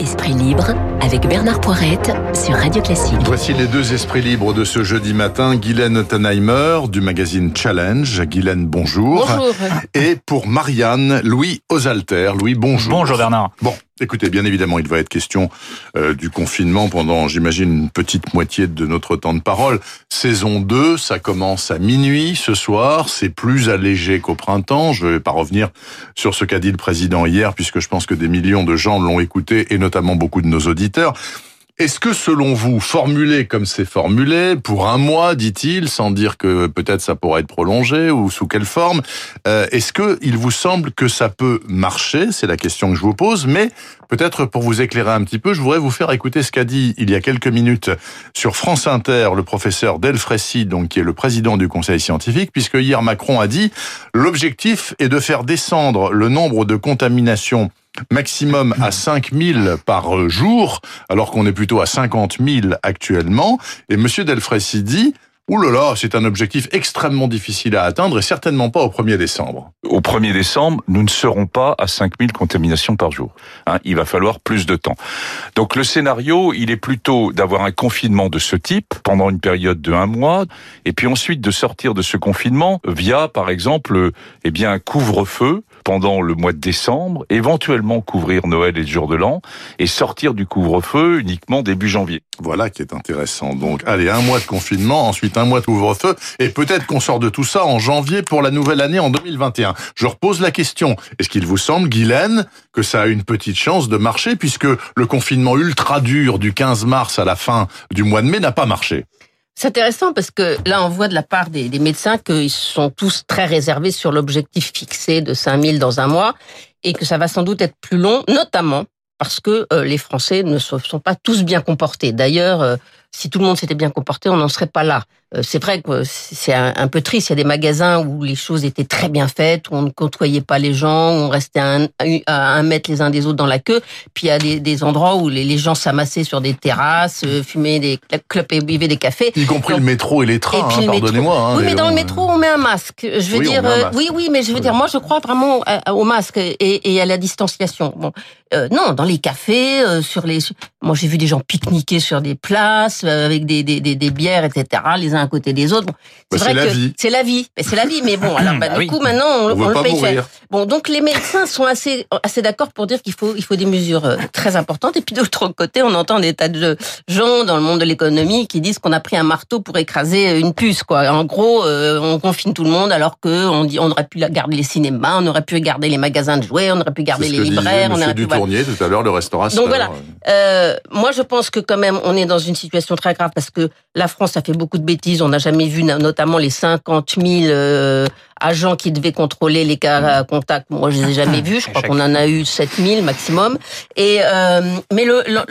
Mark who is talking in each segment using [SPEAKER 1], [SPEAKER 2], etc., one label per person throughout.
[SPEAKER 1] Esprit libre avec Bernard Poirette sur Radio Classique.
[SPEAKER 2] Voici les deux esprits libres de ce jeudi matin. Guylaine Ottenheimer du magazine Challenge. Guylaine, bonjour.
[SPEAKER 3] Bonjour.
[SPEAKER 2] Et pour Marianne, Louis Osalter. Louis, bonjour.
[SPEAKER 4] Bonjour Bernard.
[SPEAKER 2] Bon, écoutez, bien évidemment, il va être question euh, du confinement pendant, j'imagine, une petite moitié de notre temps de parole. Saison 2, ça commence à minuit ce soir. C'est plus allégé qu'au printemps. Je ne vais pas revenir sur ce qu'a dit le président hier, puisque je pense que des millions de gens l'ont écouté, et notamment beaucoup de nos auditeurs. Est-ce que selon vous, formulé comme c'est formulé, pour un mois, dit-il, sans dire que peut-être ça pourrait être prolongé ou sous quelle forme, euh, est-ce que il vous semble que ça peut marcher? C'est la question que je vous pose, mais peut-être pour vous éclairer un petit peu, je voudrais vous faire écouter ce qu'a dit il y a quelques minutes sur France Inter le professeur Delfrécy, donc qui est le président du Conseil scientifique, puisque hier Macron a dit l'objectif est de faire descendre le nombre de contaminations maximum à 5000 par jour, alors qu'on est plutôt à 50 000 actuellement. Et Monsieur Delfrécy dit, Ouh là là, c'est un objectif extrêmement difficile à atteindre et certainement pas au 1er décembre.
[SPEAKER 5] Au 1er décembre, nous ne serons pas à 5000 contaminations par jour. Hein, il va falloir plus de temps. Donc le scénario, il est plutôt d'avoir un confinement de ce type pendant une période de un mois, et puis ensuite de sortir de ce confinement via, par exemple, eh bien un couvre-feu pendant le mois de décembre, éventuellement couvrir Noël et le jour de l'an, et sortir du couvre-feu uniquement début janvier.
[SPEAKER 2] Voilà qui est intéressant. Donc, allez, un mois de confinement, ensuite un mois de couvre-feu, et peut-être qu'on sort de tout ça en janvier pour la nouvelle année en 2021. Je repose la question. Est-ce qu'il vous semble, Guylaine, que ça a une petite chance de marcher, puisque le confinement ultra dur du 15 mars à la fin du mois de mai n'a pas marché?
[SPEAKER 3] C'est intéressant parce que là, on voit de la part des, médecins qu'ils sont tous très réservés sur l'objectif fixé de 5000 dans un mois et que ça va sans doute être plus long, notamment parce que euh, les Français ne sont pas tous bien comportés. D'ailleurs, euh, si tout le monde s'était bien comporté, on n'en serait pas là. Euh, c'est vrai que c'est un, peu triste. Il y a des magasins où les choses étaient très bien faites, où on ne côtoyait pas les gens, où on restait à un, mètre les uns des autres dans la queue. Puis il y a des, endroits où les, gens s'amassaient sur des terrasses, fumaient des clopes et buvaient des cafés.
[SPEAKER 2] Y compris le métro et les trains, hein, pardonnez-moi. Hein,
[SPEAKER 3] oui, mais dans le métro, on met un masque. Je veux
[SPEAKER 2] Oui,
[SPEAKER 3] dire, euh, oui, oui, mais je veux dire, moi, je crois vraiment au masque et, et à la distanciation. Bon, euh, non, dans les cafés, euh, sur les, moi, j'ai vu des gens pique-niquer sur des places euh, avec des, des, des, des bières, etc. Les uns à côté des autres. Bon,
[SPEAKER 2] Bah, c'est la
[SPEAKER 3] que
[SPEAKER 2] vie.
[SPEAKER 3] c'est la vie. Mais C'est la vie. Mais bon, alors, bah,
[SPEAKER 4] Bah
[SPEAKER 3] du
[SPEAKER 4] oui.
[SPEAKER 3] coup, maintenant, on,
[SPEAKER 2] On
[SPEAKER 3] on
[SPEAKER 2] pas
[SPEAKER 3] le paye cher. Bon, donc les médecins sont assez assez d'accord pour dire qu'il faut il faut des mesures euh, très importantes. Et puis de l'autre côté, on entend des tas de gens dans le monde de l'économie qui disent qu'on a pris un marteau pour écraser une puce. Quoi. En gros, euh, on confine tout le monde alors que on dit on aurait pu garder les cinémas, on aurait pu garder les magasins de jouets, on aurait pu garder les libraires, on aurait pu voilà.
[SPEAKER 2] Dutournier tout à l'heure, le restaurateur.
[SPEAKER 3] Donc voilà. Euh, moi, je pense que quand même, on est dans une situation très grave parce que la France a fait beaucoup de bêtises. On n'a jamais vu, notamment les 50 000 euh, agents qui devaient contrôler les cas à contact. Moi, je les ai jamais vus. Je crois qu'on en a eu 7 000 maximum. Et euh, mais le- le-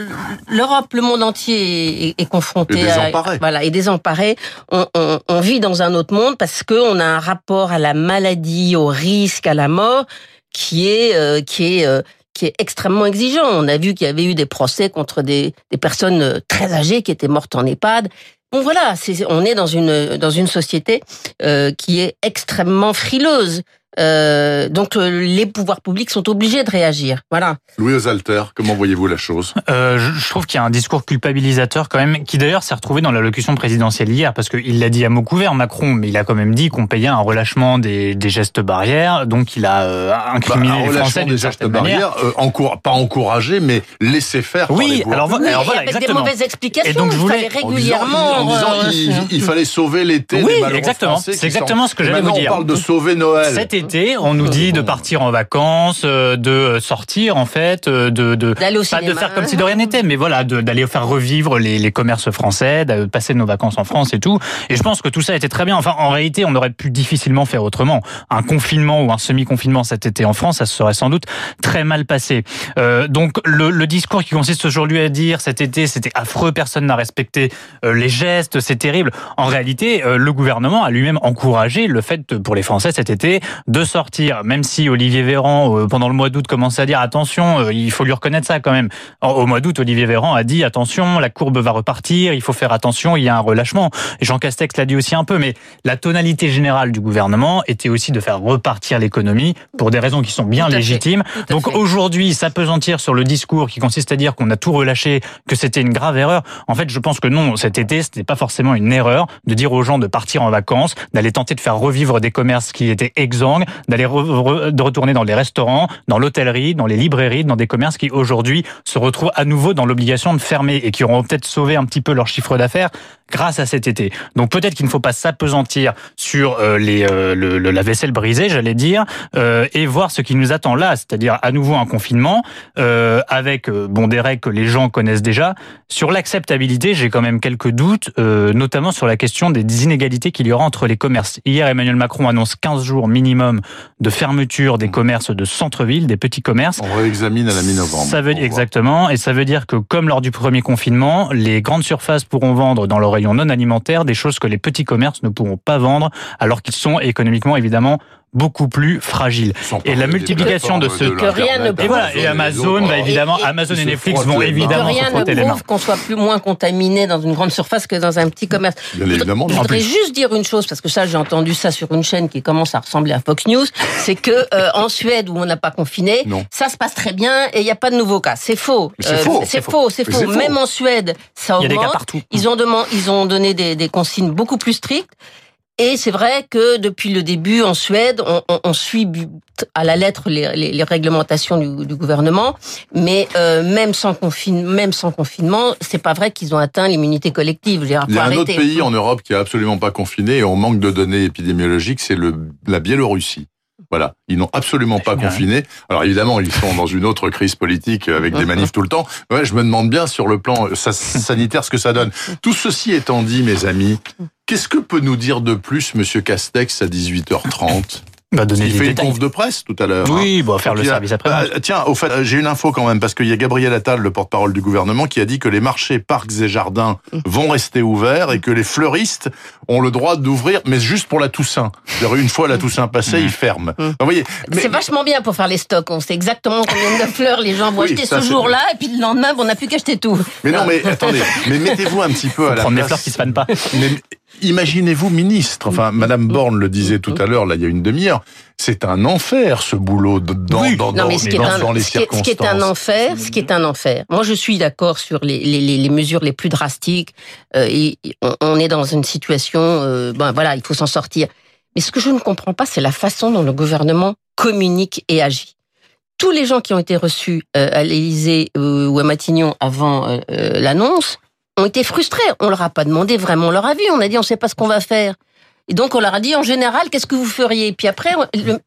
[SPEAKER 3] l'Europe, le monde entier est, est confronté
[SPEAKER 2] Et
[SPEAKER 3] à
[SPEAKER 2] désemparé.
[SPEAKER 3] voilà et désemparé. On, on, on vit dans un autre monde parce que on a un rapport à la maladie, au risque, à la mort qui est euh, qui est euh, qui est extrêmement exigeant. On a vu qu'il y avait eu des procès contre des, des personnes euh, très âgées qui étaient mortes en EHPAD. Bon voilà, c'est, on est dans une dans une société euh, qui est extrêmement frileuse. Euh, donc euh, les pouvoirs publics sont obligés de réagir. Voilà.
[SPEAKER 2] Louis Osalter, comment voyez-vous la chose?
[SPEAKER 4] Euh, je, je trouve qu'il y a un discours culpabilisateur quand même, qui d'ailleurs s'est retrouvé dans l'allocution présidentielle hier, parce qu'il l'a dit à mots couverts, Macron, mais il a quand même dit qu'on payait un relâchement des, des gestes barrières, donc il a euh, incriminé
[SPEAKER 2] Bah, un
[SPEAKER 4] les
[SPEAKER 2] relâchement
[SPEAKER 4] Français
[SPEAKER 2] des gestes barrières, euh, encour- pas encouragé, mais laisser faire. par les
[SPEAKER 4] Oui,
[SPEAKER 2] pouvoirs
[SPEAKER 4] alors,
[SPEAKER 2] publics.
[SPEAKER 4] alors voilà,
[SPEAKER 3] avec
[SPEAKER 4] exactement.
[SPEAKER 3] des mauvaises explications.
[SPEAKER 4] Et donc, je
[SPEAKER 3] il
[SPEAKER 4] voulais-
[SPEAKER 2] En disant-
[SPEAKER 3] régulièrement.
[SPEAKER 2] en disant,
[SPEAKER 3] euh,
[SPEAKER 2] il, il fallait sauver l'été
[SPEAKER 4] Oui,
[SPEAKER 2] des
[SPEAKER 4] exactement. C'est exactement ce que j'allais vous dire.
[SPEAKER 2] On parle de sauver Noël.
[SPEAKER 4] Cet été, on nous dit de partir en vacances, euh, de sortir en fait, euh, de de
[SPEAKER 3] au
[SPEAKER 4] pas de faire comme si de rien n'était, mais voilà, d'aller faire revivre les, les commerces français, de passer nos vacances en France et tout. Et je pense que tout ça était très bien. Enfin, en réalité, on aurait pu difficilement faire autrement. Un confinement ou un semi-confinement cet été en France, ça se serait sans doute très mal passé. Euh, donc le, le discours qui consiste aujourd'hui à dire cet été c'était affreux, personne n'a respecté euh, les gestes, c'est terrible. En réalité, euh, le gouvernement a lui-même encouragé le fait pour les Français cet été de sortir, même si Olivier Véran, euh, pendant le mois d'août, commençait à dire attention, euh, il faut lui reconnaître ça quand même. Au mois d'août, Olivier Véran a dit attention, la courbe va repartir, il faut faire attention, il y a un relâchement. Et Jean Castex l'a dit aussi un peu, mais la tonalité générale du gouvernement était aussi de faire repartir l'économie pour des raisons qui sont bien légitimes. Donc aujourd'hui, s'apesantir sur le discours qui consiste à dire qu'on a tout relâché, que c'était une grave erreur. En fait, je pense que non, cet été, ce n'est pas forcément une erreur de dire aux gens de partir en vacances, d'aller tenter de faire revivre des commerces qui étaient d'aller de retourner dans les restaurants, dans l'hôtellerie, dans les librairies, dans des commerces qui aujourd'hui se retrouvent à nouveau dans l'obligation de fermer et qui auront peut-être sauvé un petit peu leur chiffre d'affaires grâce à cet été. Donc peut-être qu'il ne faut pas s'apesantir sur euh, les, euh, le, la vaisselle brisée, j'allais dire, euh, et voir ce qui nous attend là, c'est-à-dire à nouveau un confinement avec bon des règles que les gens connaissent déjà. Sur l'acceptabilité, j'ai quand même quelques doutes, notamment sur la question des inégalités qu'il y aura entre les commerces. Hier, Emmanuel Macron annonce 15 jours minimum de fermeture des commerces de centre-ville, des petits commerces.
[SPEAKER 2] On réexamine à la mi-novembre.
[SPEAKER 4] Ça veut exactement, et ça veut dire que comme lors du premier confinement, les grandes surfaces pourront vendre dans leur non alimentaires, des choses que les petits commerces ne pourront pas vendre, alors qu'ils sont économiquement évidemment beaucoup plus fragile. Et la multiplication de ce
[SPEAKER 3] que rien ne
[SPEAKER 4] et voilà et Amazon va évidemment Amazon et Netflix vont évidemment
[SPEAKER 3] rien ne prouve qu'on soit plus moins contaminé dans une grande surface que dans un petit commerce.
[SPEAKER 2] Bien évidemment.
[SPEAKER 3] Je voudrais juste dire une chose parce que ça j'ai entendu ça sur une chaîne qui commence à ressembler à Fox News, c'est que euh, en Suède où on n'a pas confiné, ça se passe très bien et il n'y a pas de nouveaux cas. C'est faux.
[SPEAKER 2] C'est faux.
[SPEAKER 3] C'est faux. C'est faux. Même en Suède, ça augmente.
[SPEAKER 4] Il y a des cas partout.
[SPEAKER 3] Ils ont demandé, ils ont donné des, des consignes beaucoup plus strictes. Et c'est vrai que depuis le début en Suède, on, on, on suit à la lettre les, les, les réglementations du, du, gouvernement, mais euh, même sans confinement, même sans confinement, c'est pas vrai qu'ils ont atteint l'immunité collective.
[SPEAKER 2] Il y a un
[SPEAKER 3] arrêter.
[SPEAKER 2] autre pays en Europe qui a absolument pas confiné et on manque de données épidémiologiques, c'est la Biélorussie. Voilà, ils n'ont absolument pas confiné. Alors évidemment, ils sont dans une autre crise politique avec des manifs tout le temps. Ouais, je me demande bien sur le plan sanitaire ce que ça donne. Tout ceci étant dit, mes amis, qu'est-ce que peut nous dire de plus Monsieur Castex à 18h30
[SPEAKER 4] bah, donner
[SPEAKER 2] il fait une conf de presse tout à l'heure.
[SPEAKER 4] Oui, hein. bon, faire le service après.
[SPEAKER 2] Euh, tiens, au fait, j'ai une info quand même parce qu'il y a Gabriel Attal, le porte-parole du gouvernement, qui a dit que les marchés, parcs et jardins vont rester ouverts et que les fleuristes ont le droit d'ouvrir, mais juste pour la Toussaint. Une fois la Toussaint passée, ils ferment.
[SPEAKER 3] Vous voyez, c'est vachement bien pour faire les stocks. On sait exactement combien de fleurs les gens vont oui, acheter ce jour-là, et puis le lendemain, on n'a plus qu'acheter tout.
[SPEAKER 2] Mais non, mais attendez, mais mettez-vous un petit peu à la
[SPEAKER 4] prendre
[SPEAKER 2] place.
[SPEAKER 4] des fleurs qui se fanent pas.
[SPEAKER 2] Mais, Imaginez-vous ministre. Enfin, Madame Borne le disait tout à l'heure, là, il y a une demi-heure. C'est un enfer, ce boulot dans,
[SPEAKER 3] oui.
[SPEAKER 2] dans,
[SPEAKER 3] non, mais ce qui est un,
[SPEAKER 2] dans les
[SPEAKER 3] ce qui est, ce qui est un enfer, ce qui est un enfer. Moi, je suis d'accord sur les, les, les, mesures les plus drastiques. Euh, et on, on, est dans une situation, euh, ben voilà, il faut s'en sortir. Mais ce que je ne comprends pas, c'est la façon dont le gouvernement communique et agit. Tous les gens qui ont été reçus euh, à l'Élysée ou à Matignon avant l'annonce ont été frustrés. On leur a pas demandé vraiment leur avis. On a dit on sait pas ce qu'on va faire. Et donc on leur a dit en général qu'est-ce que vous feriez? Et puis après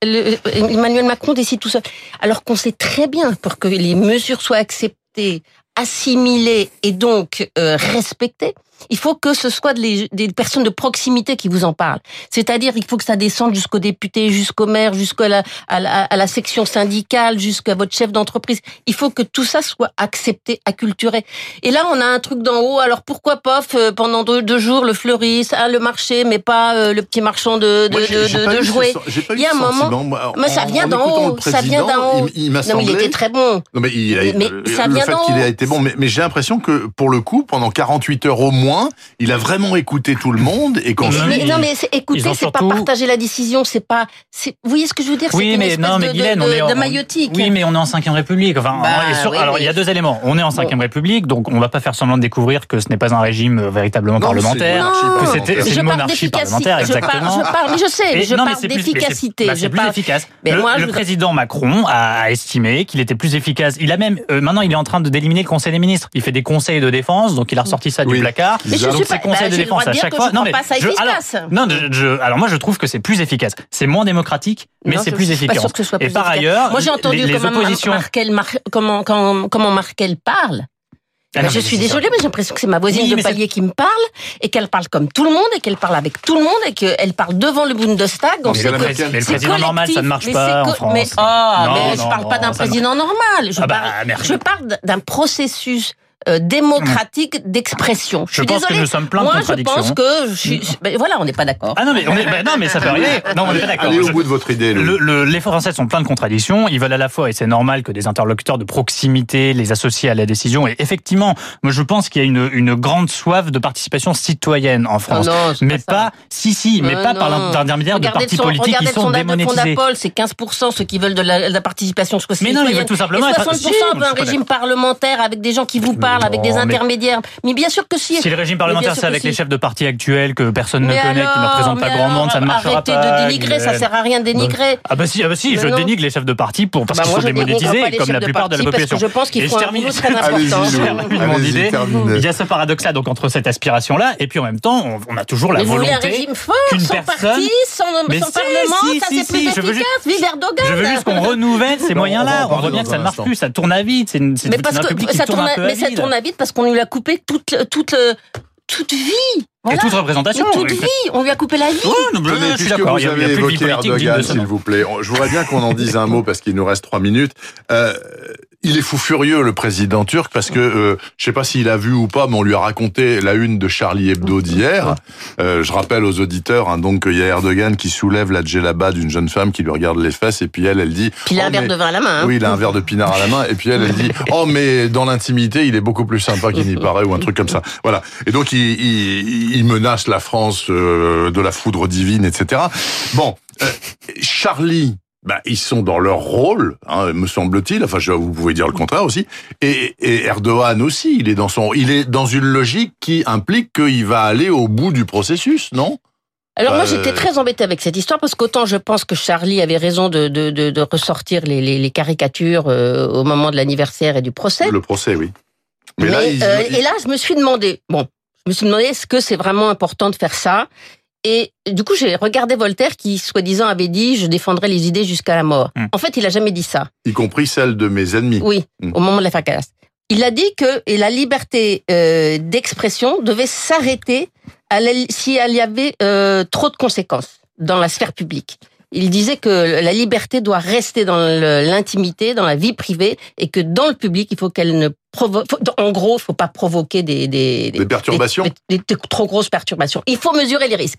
[SPEAKER 3] Emmanuel Macron décide tout seul. Alors qu'on sait très bien pour que les mesures soient acceptées, assimilées et donc euh, respectées, il faut que ce soit des, des personnes de proximité qui vous en parlent. C'est-à-dire, il faut que ça descende jusqu'au député, jusqu'au maire, jusqu'à la, à la, à la section syndicale, jusqu'à votre chef d'entreprise. Il faut que tout ça soit accepté, acculturé. Et là, on a un truc d'en haut. Alors pourquoi pas pendant deux, deux, jours le fleuriste, hein, le marché, mais pas euh, le petit marchand de, de,
[SPEAKER 2] Moi,
[SPEAKER 3] de, de, de jouets.
[SPEAKER 2] il y a un moment, Moi,
[SPEAKER 3] mais ça vient d'en haut. Ça vient d'en haut.
[SPEAKER 2] Il,
[SPEAKER 3] non, mais il était très bon.
[SPEAKER 2] Non, mais, il a,
[SPEAKER 3] mais ça
[SPEAKER 2] le
[SPEAKER 3] vient
[SPEAKER 2] fait
[SPEAKER 3] d'en
[SPEAKER 2] qu'il
[SPEAKER 3] haut.
[SPEAKER 2] a été bon, mais, mais j'ai l'impression que pour le coup, pendant 48 heures au moins, il a vraiment écouté tout le monde et qu'ensuite.
[SPEAKER 3] Mais non, mais écoutez, c'est
[SPEAKER 4] surtout...
[SPEAKER 3] pas partager la décision, c'est pas. Vous voyez ce que je veux dire?
[SPEAKER 4] Oui, mais non, mais
[SPEAKER 3] de,
[SPEAKER 4] Guylaine,
[SPEAKER 3] de,
[SPEAKER 4] on est
[SPEAKER 3] de,
[SPEAKER 4] en,
[SPEAKER 3] de maillotique.
[SPEAKER 4] Oui, mais on est en 5 République. Enfin,
[SPEAKER 3] bah,
[SPEAKER 4] sur,
[SPEAKER 3] oui,
[SPEAKER 4] alors, il y a deux éléments. On est en 5 République, donc on va pas faire semblant de découvrir que ce n'est pas un régime euh, véritablement
[SPEAKER 2] Non,
[SPEAKER 4] parlementaire,
[SPEAKER 2] c'est
[SPEAKER 4] que c'était c'est une monarchie parlementaire,
[SPEAKER 3] je
[SPEAKER 4] exactement.
[SPEAKER 3] Parle, je parle, mais je sais, je
[SPEAKER 4] mais
[SPEAKER 3] parle
[SPEAKER 4] c'est-
[SPEAKER 3] d'efficacité.
[SPEAKER 4] bah,
[SPEAKER 3] je
[SPEAKER 4] c'est plus
[SPEAKER 3] parle.
[SPEAKER 4] efficace.
[SPEAKER 3] Mais
[SPEAKER 4] le
[SPEAKER 3] moi, je
[SPEAKER 4] le
[SPEAKER 3] voudrais-
[SPEAKER 4] président Macron a estimé qu'il était plus efficace. Il a même euh, maintenant, il est en train de d'éliminer le Conseil des ministres. Il fait des conseils de défense, donc il a ressorti ça du placard.
[SPEAKER 3] Mais je
[SPEAKER 4] donc
[SPEAKER 3] suis
[SPEAKER 4] ces
[SPEAKER 3] pas-
[SPEAKER 4] conseils
[SPEAKER 3] bah,
[SPEAKER 4] de défense à
[SPEAKER 3] dire
[SPEAKER 4] chaque
[SPEAKER 3] que
[SPEAKER 4] fois.
[SPEAKER 3] pas ça
[SPEAKER 4] je- alors,
[SPEAKER 3] efficace.
[SPEAKER 4] non, je, alors moi je trouve que c'est plus efficace. C'est moins démocratique, mais
[SPEAKER 3] Non,
[SPEAKER 4] c'est
[SPEAKER 3] je
[SPEAKER 4] plus
[SPEAKER 3] suis pas
[SPEAKER 4] efficace.
[SPEAKER 3] que ce soit
[SPEAKER 4] Et
[SPEAKER 3] plus
[SPEAKER 4] par
[SPEAKER 3] efficace.
[SPEAKER 4] ailleurs,
[SPEAKER 3] Moi, j'ai entendu
[SPEAKER 4] les, les
[SPEAKER 3] comment
[SPEAKER 4] oppositions.
[SPEAKER 3] Markel, Mar- comment, comment, comment Markel parle.
[SPEAKER 4] Ah
[SPEAKER 3] Bah,
[SPEAKER 4] non,
[SPEAKER 3] je
[SPEAKER 4] mais
[SPEAKER 3] suis
[SPEAKER 4] c'est
[SPEAKER 3] désolée,
[SPEAKER 4] ça.
[SPEAKER 3] mais j'ai l'impression que c'est ma voisine
[SPEAKER 4] Oui,
[SPEAKER 3] de
[SPEAKER 4] mais c'est-
[SPEAKER 3] palier qui me parle et qu'elle parle comme tout le monde et qu'elle parle avec tout le monde et qu'elle parle devant le Bundestag. On
[SPEAKER 2] Mais
[SPEAKER 3] sait que
[SPEAKER 4] mais le
[SPEAKER 3] c'est
[SPEAKER 4] président normal, ça ne marche
[SPEAKER 3] mais
[SPEAKER 4] pas
[SPEAKER 3] c'est
[SPEAKER 4] en France.
[SPEAKER 3] Mais, ah,
[SPEAKER 4] Non,
[SPEAKER 3] mais je
[SPEAKER 4] non,
[SPEAKER 3] parle pas
[SPEAKER 4] non,
[SPEAKER 3] d'un président normal. Je
[SPEAKER 4] Ah bah,
[SPEAKER 3] parle,
[SPEAKER 4] Merkel.
[SPEAKER 3] je parle d'un processus euh, démocratique d'expression. Je,
[SPEAKER 4] Je
[SPEAKER 3] suis
[SPEAKER 4] pense que
[SPEAKER 3] désolée.
[SPEAKER 4] nous sommes plein de
[SPEAKER 3] Moi, je
[SPEAKER 4] contradictions.
[SPEAKER 3] pense que je suis. ben, voilà, on n'est pas d'accord.
[SPEAKER 4] Ah non mais on est, bah non mais ça peut arriver. Non on n'est pas d'accord.
[SPEAKER 2] Allez au
[SPEAKER 4] Je-
[SPEAKER 2] bout de votre idée. Louis.
[SPEAKER 4] Le, le- les Français sont pleins de contradictions. Ils veulent à la fois, et c'est normal, que des interlocuteurs de proximité les associent à la décision. Et effectivement, moi je pense qu'il y a une, une grande soif de participation citoyenne en France.
[SPEAKER 3] Non, c'est
[SPEAKER 4] mais
[SPEAKER 3] pas
[SPEAKER 4] si si, mais
[SPEAKER 3] Euh,
[SPEAKER 4] pas par l'intermédiaire de
[SPEAKER 3] Regardez
[SPEAKER 4] partis
[SPEAKER 3] son-
[SPEAKER 4] politiques qui
[SPEAKER 3] regardez le
[SPEAKER 4] sont
[SPEAKER 3] sondage de
[SPEAKER 4] démonétisés.
[SPEAKER 3] Fondapol, c'est 15% ceux qui veulent de la, de la participation
[SPEAKER 4] Mais non, ils veulent tout simplement
[SPEAKER 3] Et
[SPEAKER 4] être-
[SPEAKER 3] 60%
[SPEAKER 4] Si, moi, je
[SPEAKER 3] veulent un régime parlementaire avec des gens qui vous parlent, avec des
[SPEAKER 4] mais-
[SPEAKER 3] intermédiaires. Mais bien sûr que si.
[SPEAKER 4] Si le régime parlementaire c'est avec
[SPEAKER 3] si.
[SPEAKER 4] les chefs de partis actuels que personne ne connaît, qui ne représentent pas grand monde, ça ne marchera
[SPEAKER 3] Arrêtez
[SPEAKER 4] pas.
[SPEAKER 3] de dénigrer, ça sert à rien de dénigrer.
[SPEAKER 4] Ah bah si, ah bah si, je
[SPEAKER 3] non.
[SPEAKER 4] dénigre les chefs de parti pour parce
[SPEAKER 3] Bah,
[SPEAKER 4] qu'ils sont démonétisés comme la plupart de la
[SPEAKER 3] parti
[SPEAKER 4] population.
[SPEAKER 3] Je pense font
[SPEAKER 4] je
[SPEAKER 3] un boulot très important.
[SPEAKER 4] Mon idée. Il y a ce paradoxe-là, donc entre cette aspiration-là, et puis en même temps, on, a toujours la
[SPEAKER 3] Mais
[SPEAKER 4] volonté.
[SPEAKER 3] régime fort,
[SPEAKER 4] qu'une
[SPEAKER 3] sans
[SPEAKER 4] personne-
[SPEAKER 3] parti, sans,
[SPEAKER 4] Mais
[SPEAKER 3] sans
[SPEAKER 4] si,
[SPEAKER 3] parlement,
[SPEAKER 4] si,
[SPEAKER 3] ça
[SPEAKER 4] si,
[SPEAKER 3] c'est plus
[SPEAKER 4] je veux
[SPEAKER 3] efficace. Vive Erdogan
[SPEAKER 4] Je veux juste qu'on renouvelle ces
[SPEAKER 2] va en
[SPEAKER 4] On voit bien que ça ne marche plus, ça tourne à vide. C'est une, c'est
[SPEAKER 3] Mais
[SPEAKER 4] une
[SPEAKER 3] parce
[SPEAKER 4] république
[SPEAKER 3] que
[SPEAKER 4] qui
[SPEAKER 3] ça
[SPEAKER 4] tourne
[SPEAKER 3] tourne,
[SPEAKER 4] un
[SPEAKER 3] à,
[SPEAKER 4] peu à
[SPEAKER 3] mais ça tourne à vide parce qu'on lui a coupé toute, toute, toute vie.
[SPEAKER 4] Et toute représentation.
[SPEAKER 3] toute
[SPEAKER 4] oui.
[SPEAKER 3] vie, on lui a coupé la vie.
[SPEAKER 4] Ouais, non, mais je suis
[SPEAKER 2] puisque
[SPEAKER 4] d'accord.
[SPEAKER 2] vous avez évoqué Erdogan, s'il vous plaît, on- je voudrais bien qu'on en dise un mot parce qu'il nous reste trois minutes. Euh, il est fou furieux, le président turc, parce que euh, je sais pas s'il a vu ou pas, mais on lui a raconté la une de Charlie Hebdo d'hier. Euh, je rappelle aux auditeurs, hein, donc il y a Erdogan qui soulève la djellaba d'une jeune femme qui lui regarde les fesses, et puis elle, elle dit.
[SPEAKER 3] Puis il a
[SPEAKER 2] Oh,
[SPEAKER 3] un verre
[SPEAKER 2] mais-
[SPEAKER 3] de vin à la main. hein.
[SPEAKER 2] Oui, il a un verre de pinard à la main, et puis elle, elle dit Oh, mais dans l'intimité, il est beaucoup plus sympa qu'il n'y paraît, ou un truc comme ça. Voilà. Et donc, il, il, il menace la France euh, de la foudre divine, etc. Bon, euh, Charlie. Bah, ils sont dans leur rôle, hein, me semble-t-il. Enfin, je, vous pouvez dire le contraire aussi. Et, et Erdogan aussi, il est dans son, il est dans une logique qui implique qu'il va aller au bout du processus, non?
[SPEAKER 3] Alors moi
[SPEAKER 2] Bah,
[SPEAKER 3] j'étais
[SPEAKER 2] euh,
[SPEAKER 3] très embêtée avec cette histoire parce qu'autant je pense que Charlie avait raison de, de, de, de ressortir les, les, les caricatures euh, au moment de l'anniversaire et du procès.
[SPEAKER 2] Le procès, oui.
[SPEAKER 3] Mais,
[SPEAKER 2] là, il-
[SPEAKER 3] euh,
[SPEAKER 2] il-
[SPEAKER 3] et là je me suis demandé, bon, je me suis demandé est-ce que c'est vraiment important de faire ça? Et du coup j'ai regardé Voltaire qui soi-disant avait dit je défendrai les idées jusqu'à la mort.
[SPEAKER 4] Hmm.
[SPEAKER 3] En fait il a jamais dit ça.
[SPEAKER 2] y compris celle de mes ennemis.
[SPEAKER 3] Oui,
[SPEAKER 2] Hmm.
[SPEAKER 3] au moment de l'affaire Calas. Il a dit que la liberté euh, d'expression devait s'arrêter la- si elle y avait euh, trop de conséquences dans la sphère publique. Il disait que la liberté doit rester dans l'intimité, dans la vie privée, et que dans le public, il faut qu'elle ne En gros, faut pas provoquer des, des,
[SPEAKER 2] Des perturbations
[SPEAKER 3] des, trop grosses perturbations. Il faut mesurer les risques.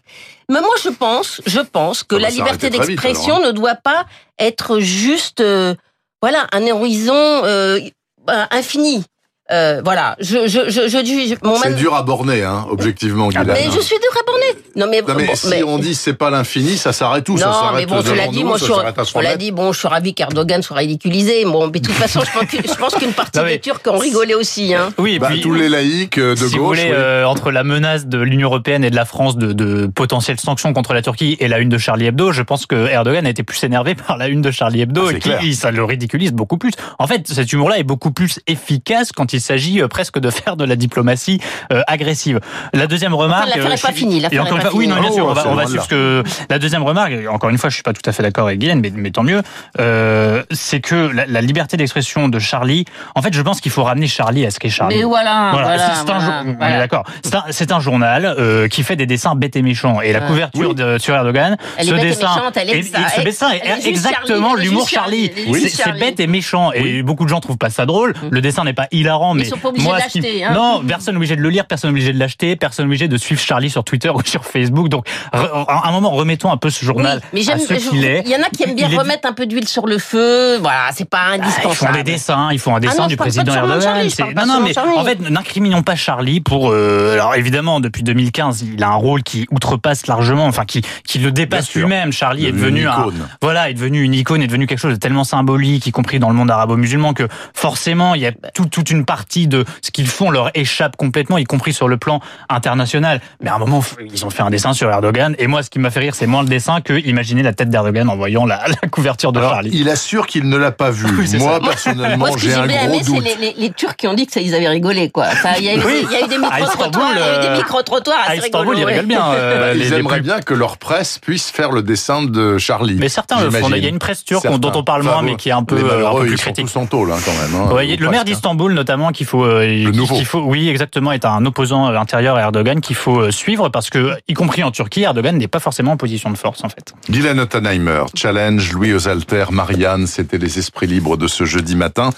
[SPEAKER 3] Mais moi, je pense, je pense que
[SPEAKER 2] Ça va
[SPEAKER 3] la liberté d'expression
[SPEAKER 2] alors,
[SPEAKER 3] ne doit pas être juste, euh, voilà, un horizon euh, bah, infini. Euh, voilà, je, je, je, je, je- mon
[SPEAKER 2] C'est
[SPEAKER 3] man-
[SPEAKER 2] dur à borner, hein, objectivement,
[SPEAKER 4] Ah
[SPEAKER 2] Guylaine.
[SPEAKER 3] mais je suis dur à borner. Non mais,
[SPEAKER 2] Non, mais
[SPEAKER 3] bon,
[SPEAKER 2] si
[SPEAKER 3] mais-
[SPEAKER 2] on dit c'est pas l'infini, ça s'arrête où? Ça
[SPEAKER 3] non,
[SPEAKER 2] s'arrête
[SPEAKER 3] mais bon, cela dit, moi,
[SPEAKER 2] ça
[SPEAKER 3] je suis,
[SPEAKER 2] s'arrête à 100
[SPEAKER 3] cela
[SPEAKER 2] mètres
[SPEAKER 3] dit, bon, je suis ravi qu'Erdogan soit ridiculisé. Bon, mais de toute façon, je pense qu'une- partie
[SPEAKER 4] Non, mais-
[SPEAKER 3] des Turcs ont rigolé aussi. Hein.
[SPEAKER 4] Oui, et
[SPEAKER 2] Bah,
[SPEAKER 4] puis,
[SPEAKER 2] tous les laïcs euh, de
[SPEAKER 4] si vous
[SPEAKER 2] gauche.
[SPEAKER 4] voulez,
[SPEAKER 2] oui.
[SPEAKER 4] euh, entre la menace de l'Union européenne et de la France de, de potentielles sanctions contre la Turquie et la une de Charlie Hebdo, je pense que Erdogan a été plus énervé par la une de Charlie Hebdo
[SPEAKER 2] Ah,
[SPEAKER 4] et qui ça le ridiculise beaucoup plus. En fait, cet humour-là est beaucoup plus efficace quand il s'agit euh, presque de faire de la diplomatie euh, agressive. La deuxième remarque,
[SPEAKER 3] l'affaire
[SPEAKER 4] euh,
[SPEAKER 3] n'est pas finie, l'affaire
[SPEAKER 4] encore
[SPEAKER 3] pas
[SPEAKER 4] fois- oui, non, bien sûr,
[SPEAKER 2] Oh,
[SPEAKER 4] on va, on suivre ce que la deuxième remarque. Encore une fois, je suis pas tout à fait d'accord avec Guylaine, mais, mais tant mieux. Euh, c'est que la, la liberté d'expression de Charlie. En fait, je pense qu'il faut ramener Charlie à ce qu'est Charlie.
[SPEAKER 3] Mais voilà,
[SPEAKER 4] Voilà,
[SPEAKER 3] voilà,
[SPEAKER 4] c'est- un,
[SPEAKER 3] voilà,
[SPEAKER 4] d'accord. C'est un, journal euh, qui fait des dessins bêtes et méchants. Et la couverture
[SPEAKER 2] Oui.
[SPEAKER 4] de, sur Erdogan,
[SPEAKER 3] Elle est
[SPEAKER 4] ce dessin,
[SPEAKER 3] méchante, elle est
[SPEAKER 4] et-
[SPEAKER 3] ça,
[SPEAKER 4] et ce
[SPEAKER 3] elle-
[SPEAKER 4] dessin est
[SPEAKER 3] elle est juste
[SPEAKER 4] exactement l'humour Charlie. C'est bête et méchant. Et beaucoup de gens trouvent pas ça drôle.
[SPEAKER 3] Mm.
[SPEAKER 4] Le dessin n'est pas hilarant,
[SPEAKER 3] Ils
[SPEAKER 4] mais
[SPEAKER 3] sont pas obligés
[SPEAKER 4] moi,
[SPEAKER 3] de l'acheter, hein.
[SPEAKER 4] non, personne n'est obligé de le lire, personne n'est obligé de l'acheter, personne n'est obligé de suivre Charlie sur Twitter ou sur Facebook. Donc, à un moment, remettons un peu ce
[SPEAKER 3] Oui,
[SPEAKER 4] journal
[SPEAKER 3] mais
[SPEAKER 4] à
[SPEAKER 3] j'aime.
[SPEAKER 4] ce
[SPEAKER 3] je-
[SPEAKER 4] qu'il est.
[SPEAKER 3] Il y en a qui aiment bien
[SPEAKER 4] Il est-
[SPEAKER 3] remettre un peu d'huile sur le feu. Voilà, c'est pas
[SPEAKER 4] Ah, Ils
[SPEAKER 3] indispensable.
[SPEAKER 4] font des dessins, ils font un dessin
[SPEAKER 3] non,
[SPEAKER 4] du président
[SPEAKER 3] Charlie,
[SPEAKER 4] Erdogan. C'est- Non, non, mais
[SPEAKER 3] Charlie.
[SPEAKER 4] en fait, n'incriminons pas Charlie pour. euh, alors évidemment, depuis 2015, il a un rôle qui outrepasse largement, enfin qui qui le dépasse lui-même. Charlie est
[SPEAKER 2] Devenu
[SPEAKER 4] un, voilà, est devenu une icône, est devenu quelque chose de tellement symbolique, y compris dans le monde arabo-musulman, que forcément, il y a tout- toute une partie de ce qu'ils font leur échappe complètement, y compris sur le plan international. Mais à un moment, ils ont fait un dessin sur Erdogan, et moi, ce qui m'a fait rire, c'est moins le dessin que imaginer la tête d'Erdogan en voyant la, la couverture de
[SPEAKER 2] Alors,
[SPEAKER 4] Charlie.
[SPEAKER 2] il assure qu'il ne l'a pas vu.
[SPEAKER 4] Oui,
[SPEAKER 2] Moi,
[SPEAKER 4] ça.
[SPEAKER 2] personnellement,
[SPEAKER 3] Moi, ce que
[SPEAKER 2] j'ai un gros
[SPEAKER 3] aimé, c'est
[SPEAKER 2] doute.
[SPEAKER 3] les, les, les Turcs qui ont dit que ça, ils avaient rigolé, quoi. Il y, a eu-
[SPEAKER 4] Oui.
[SPEAKER 3] il y a eu des
[SPEAKER 4] À
[SPEAKER 3] micro-trottoirs, il y a eu
[SPEAKER 4] Istanbul,
[SPEAKER 3] des
[SPEAKER 4] euh,
[SPEAKER 3] micro-trottoirs
[SPEAKER 4] À Istanbul, ils rigolent bien. euh,
[SPEAKER 2] Ils
[SPEAKER 4] les-
[SPEAKER 2] aimeraient bien que leur presse puisse faire le dessin de Charlie.
[SPEAKER 4] Mais certains le font. Il y a une presse turque
[SPEAKER 2] Certains.
[SPEAKER 4] dont on parle moins, mais qui est un peu, euh, un peu plus
[SPEAKER 2] ils sont
[SPEAKER 4] critique.
[SPEAKER 2] tous en tôle, hein, quand même. hein,
[SPEAKER 4] Ouais, le maire
[SPEAKER 2] presque, hein.
[SPEAKER 4] d'Istanbul, notamment, évidemment qu'il faut, euh, qu'il faut, oui, exactement, est un opposant euh, intérieur à Erdogan qu'il faut euh, suivre parce que, y compris en Turquie, Erdogan n'est pas forcément en position de force en fait.
[SPEAKER 2] Guylaine Ottenheimer, Challenge, Louis Osalter, Marianne, c'était les esprits libres de ce jeudi matin.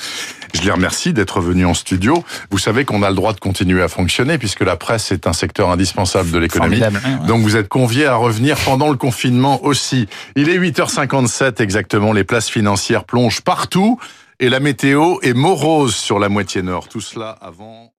[SPEAKER 2] Je les remercie d'être venus en studio. Vous savez qu'on a le droit de continuer à fonctionner puisque la presse est un secteur indispensable de l'économie. Donc vous êtes conviés à revenir pendant le confinement aussi. Il est 8h57 exactement, les places financières plongent partout et la météo est morose sur la moitié nord. Tout cela avant...